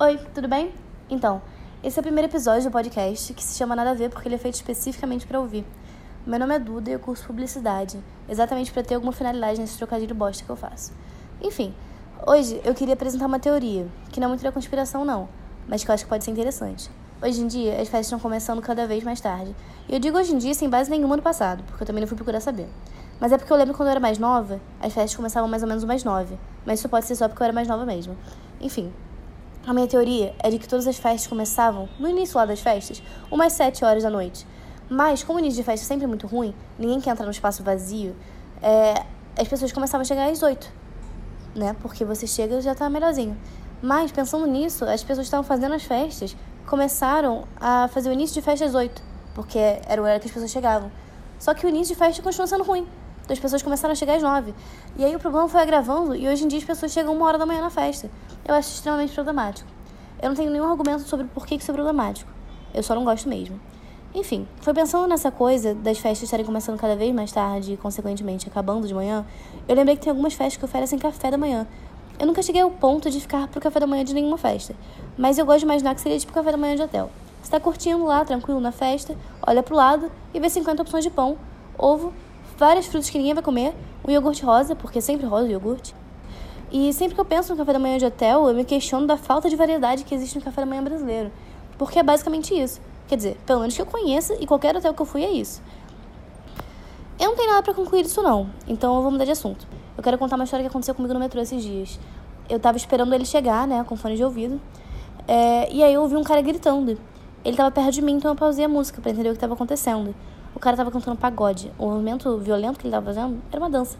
Oi, tudo bem? Então, esse é o primeiro episódio do podcast que se chama Nada a Ver porque ele é feito especificamente para ouvir. Meu nome é Duda e eu curso publicidade, exatamente para ter alguma finalidade nesse trocadilho bosta que eu faço. Enfim, hoje eu queria apresentar uma teoria, que não é muito da conspiração não, mas que eu acho que pode ser interessante. Hoje em dia, as festas estão começando cada vez mais tarde. E eu digo hoje em dia sem base nenhuma no passado, porque eu também não fui procurar saber. Mas é porque eu lembro quando eu era mais nova, as festas começavam mais ou menos umas nove. Mas isso pode ser só porque eu era mais nova mesmo. Enfim, a minha teoria é de que todas as festas começavam, no início lá das festas, umas sete horas da noite. Mas, como o início de festa é sempre muito ruim, ninguém quer entrar no espaço vazio, é, as pessoas começavam a chegar às oito, né? Porque você chega e já tá melhorzinho. Mas, pensando nisso, as pessoas que estavam fazendo as festas começaram a fazer o início de festa às oito, porque era o horário que as pessoas chegavam. Só que o início de festa continua sendo ruim. Então as pessoas começaram a chegar às nove. E aí o problema foi agravando e hoje em dia as pessoas chegam uma hora da manhã na festa. Eu acho extremamente problemático. Eu não tenho nenhum argumento sobre por que isso é problemático. Eu só não gosto mesmo. Enfim, foi pensando nessa coisa das festas estarem começando cada vez mais tarde e, consequentemente, acabando de manhã, eu lembrei que tem algumas festas que oferecem café da manhã. Eu nunca cheguei ao ponto de ficar pro café da manhã de nenhuma festa, mas eu gosto de imaginar que seria tipo café da manhã de hotel. Você tá curtindo lá, tranquilo na festa, olha pro lado e vê 50 opções de pão, ovo, várias frutas que ninguém vai comer, um iogurte rosa, porque sempre rosa o iogurte. E sempre que eu penso no café da manhã de hotel, eu me questiono da falta de variedade que existe no café da manhã brasileiro. Porque é basicamente isso. Quer dizer, pelo menos que eu conheça e qualquer hotel que eu fui é isso. Eu não tenho nada para concluir isso não, então eu vou mudar de assunto. Eu quero contar uma história que aconteceu comigo no metrô esses dias. Eu tava esperando ele chegar, né, com fone de ouvido. É, e aí eu ouvi um cara gritando. Ele tava perto de mim, então eu pausei a música para entender o que tava acontecendo. O cara tava cantando pagode. O movimento violento que ele tava fazendo era uma dança.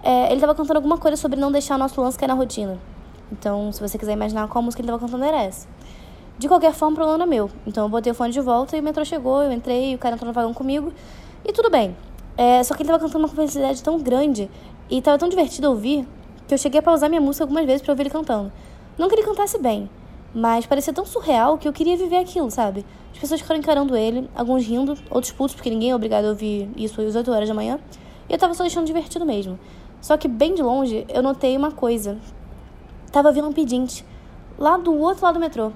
É, ele tava cantando alguma coisa sobre não deixar o nosso lance cair na rotina. Então, se você quiser imaginar qual música ele tava cantando, era essa. De qualquer forma, o problema é meu. Então eu botei o fone de volta e o metrô chegou, eu entrei, o cara entrou no vagão comigo e tudo bem. É, só que ele tava cantando uma complexidade tão grande e tava tão divertido ouvir que eu cheguei a pausar minha música algumas vezes para ouvir ele cantando. Não que ele cantasse bem, mas parecia tão surreal que eu queria viver aquilo, sabe? As pessoas ficaram encarando ele, alguns rindo, outros putos, porque ninguém é obrigado a ouvir isso às 8 horas da manhã. E eu tava só deixando divertido mesmo. Só que bem de longe eu notei uma coisa. Tava vindo um pedinte lá do outro lado do metrô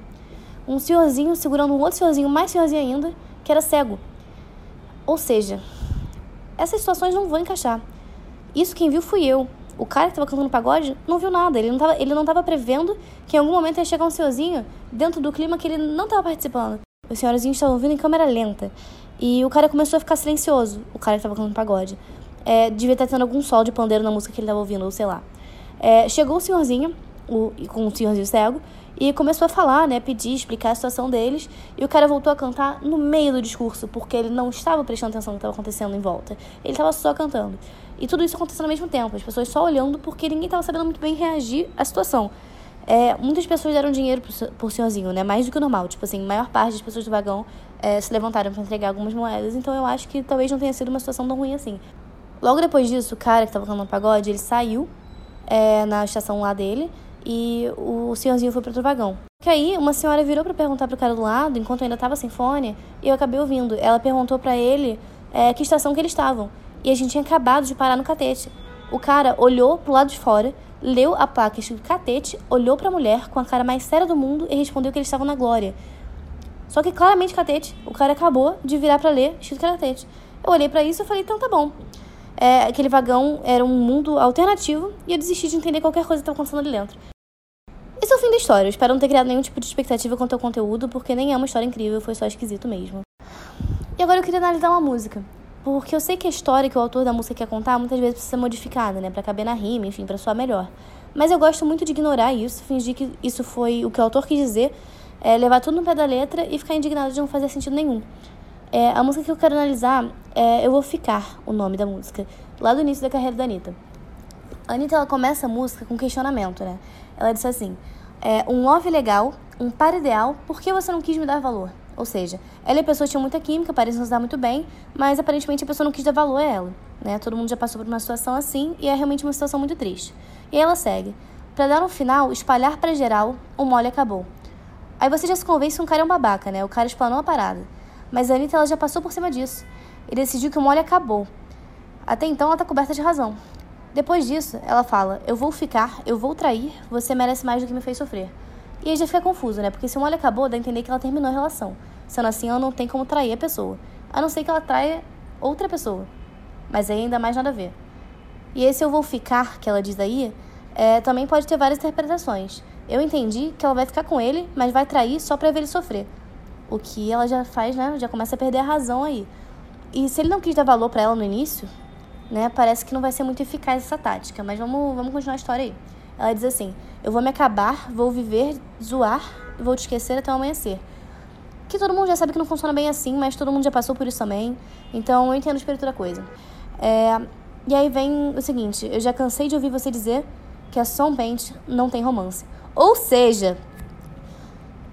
um senhorzinho segurando um outro senhorzinho, mais senhorzinho ainda, que era cego. Ou seja, essas situações não vão encaixar. Isso quem viu fui eu. O cara que estava cantando pagode não viu nada. Ele não estava ele não tava prevendo que em algum momento ia chegar um senhorzinho dentro do clima que ele não estava participando. Os senhorzinhos estavam vindo em câmera lenta. E o cara começou a ficar silencioso, o cara que estava cantando pagode. É, devia estar tendo algum sol de pandeiro na música que ele estava ouvindo, ou sei lá. É, chegou o senhorzinho, o, com o senhorzinho cego, e começou a falar, né, pedir, explicar a situação deles, e o cara voltou a cantar no meio do discurso, porque ele não estava prestando atenção no que estava acontecendo em volta. Ele estava só cantando. E tudo isso acontecendo ao mesmo tempo, as pessoas só olhando porque ninguém estava sabendo muito bem reagir à situação. É, muitas pessoas deram dinheiro por, por senhorzinho, né? Mais do que o normal. Tipo assim, a maior parte das pessoas do vagão é, se levantaram para entregar algumas moedas. Então eu acho que talvez não tenha sido uma situação tão ruim assim. Logo depois disso, o cara que estava cantando pagode, ele saiu é, na estação lá dele e o senhorzinho foi para outro vagão. Que aí uma senhora virou para perguntar pro cara do lado, enquanto eu ainda tava sem fone, e eu acabei ouvindo. Ela perguntou para ele é, que estação que eles estavam. E a gente tinha acabado de parar no catete. O cara olhou pro lado de fora, leu a placa escrito catete, olhou para a mulher com a cara mais séria do mundo e respondeu que eles estavam na glória. Só que claramente catete. O cara acabou de virar para ler escrito catete. Eu olhei para isso e falei, então tá bom. É, aquele vagão era um mundo alternativo e eu desisti de entender qualquer coisa que estava acontecendo ali dentro. História. Eu espero não ter criado nenhum tipo de expectativa quanto ao conteúdo, porque nem é uma história incrível, foi só esquisito mesmo. E agora eu queria analisar uma música. Porque eu sei que a história que o autor da música quer contar muitas vezes precisa ser modificada, né? Pra caber na rima, enfim, pra soar melhor. Mas eu gosto muito de ignorar isso, fingir que isso foi o que o autor quis dizer, é, levar tudo no pé da letra e ficar indignado de não fazer sentido nenhum. É, a música que eu quero analisar é Eu Vou Ficar, o nome da música, lá do início da carreira da Anitta. A Anitta ela começa a música com questionamento, né? Ela disse assim: é, um love legal, um par ideal, por que você não quis me dar valor? Ou seja, ela e a pessoa tinham muita química, parecem se dar muito bem, mas aparentemente a pessoa não quis dar valor a ela. Né? Todo mundo já passou por uma situação assim e é realmente uma situação muito triste. E ela segue. Para dar no final, espalhar para geral, o mole acabou. Aí você já se convence que um cara é um babaca, né? O cara explanou a parada. Mas a Anitta ela já passou por cima disso e decidiu que o mole acabou. Até então ela tá coberta de razão. Depois disso, ela fala: Eu vou ficar, eu vou trair, você merece mais do que me fez sofrer. E aí já fica confuso, né? Porque se uma olho acabou, dá a entender que ela terminou a relação. Sendo assim, ela não tem como trair a pessoa. A não ser que ela traia outra pessoa. Mas aí ainda mais nada a ver. E esse eu vou ficar, que ela diz aí, é, também pode ter várias interpretações. Eu entendi que ela vai ficar com ele, mas vai trair só pra ver ele sofrer. O que ela já faz, né? Já começa a perder a razão aí. E se ele não quis dar valor para ela no início, né? Parece que não vai ser muito eficaz essa tática. Mas vamos, vamos continuar a história aí. Ela diz assim: Eu vou me acabar, vou viver, zoar, vou te esquecer até o amanhecer. Que todo mundo já sabe que não funciona bem assim, mas todo mundo já passou por isso também. Então eu entendo o espírito da coisa. É, e aí vem o seguinte: eu já cansei de ouvir você dizer que a Som Paint não tem romance. Ou seja,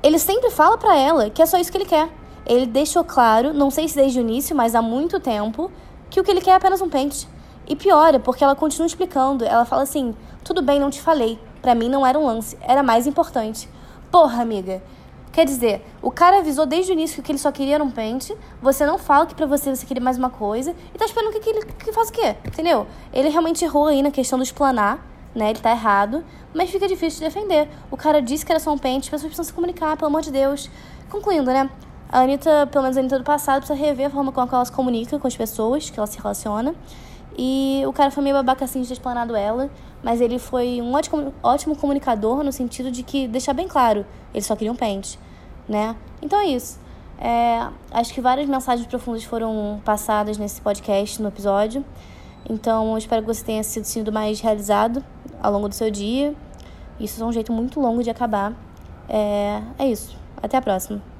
ele sempre fala para ela que é só isso que ele quer. Ele deixou claro, não sei se desde o início, mas há muito tempo, que o que ele quer é apenas um pente. E piora, porque ela continua explicando. Ela fala assim: tudo bem, não te falei. Para mim não era um lance, era mais importante. Porra, amiga. Quer dizer, o cara avisou desde o início que ele só queria um pente, você não fala que pra você você queria mais uma coisa, e tá esperando que, que ele que faça o quê? Entendeu? Ele realmente errou aí na questão do explanar, né? Ele tá errado, mas fica difícil de defender. O cara disse que era só um pente, as pessoas precisam se comunicar, pelo amor de Deus. Concluindo, né? A Anitta, pelo menos a Anitta do passado, precisa rever a forma com a qual ela se comunica com as pessoas, que ela se relaciona. E o cara foi meio babaca assim de ter explanado ela, mas ele foi um ótimo, ótimo comunicador no sentido de que deixar bem claro, ele só queria um pente, né? Então é isso. É, acho que várias mensagens profundas foram passadas nesse podcast, no episódio. Então eu espero que você tenha sido, sido mais realizado ao longo do seu dia. Isso é um jeito muito longo de acabar. É, é isso. Até a próxima.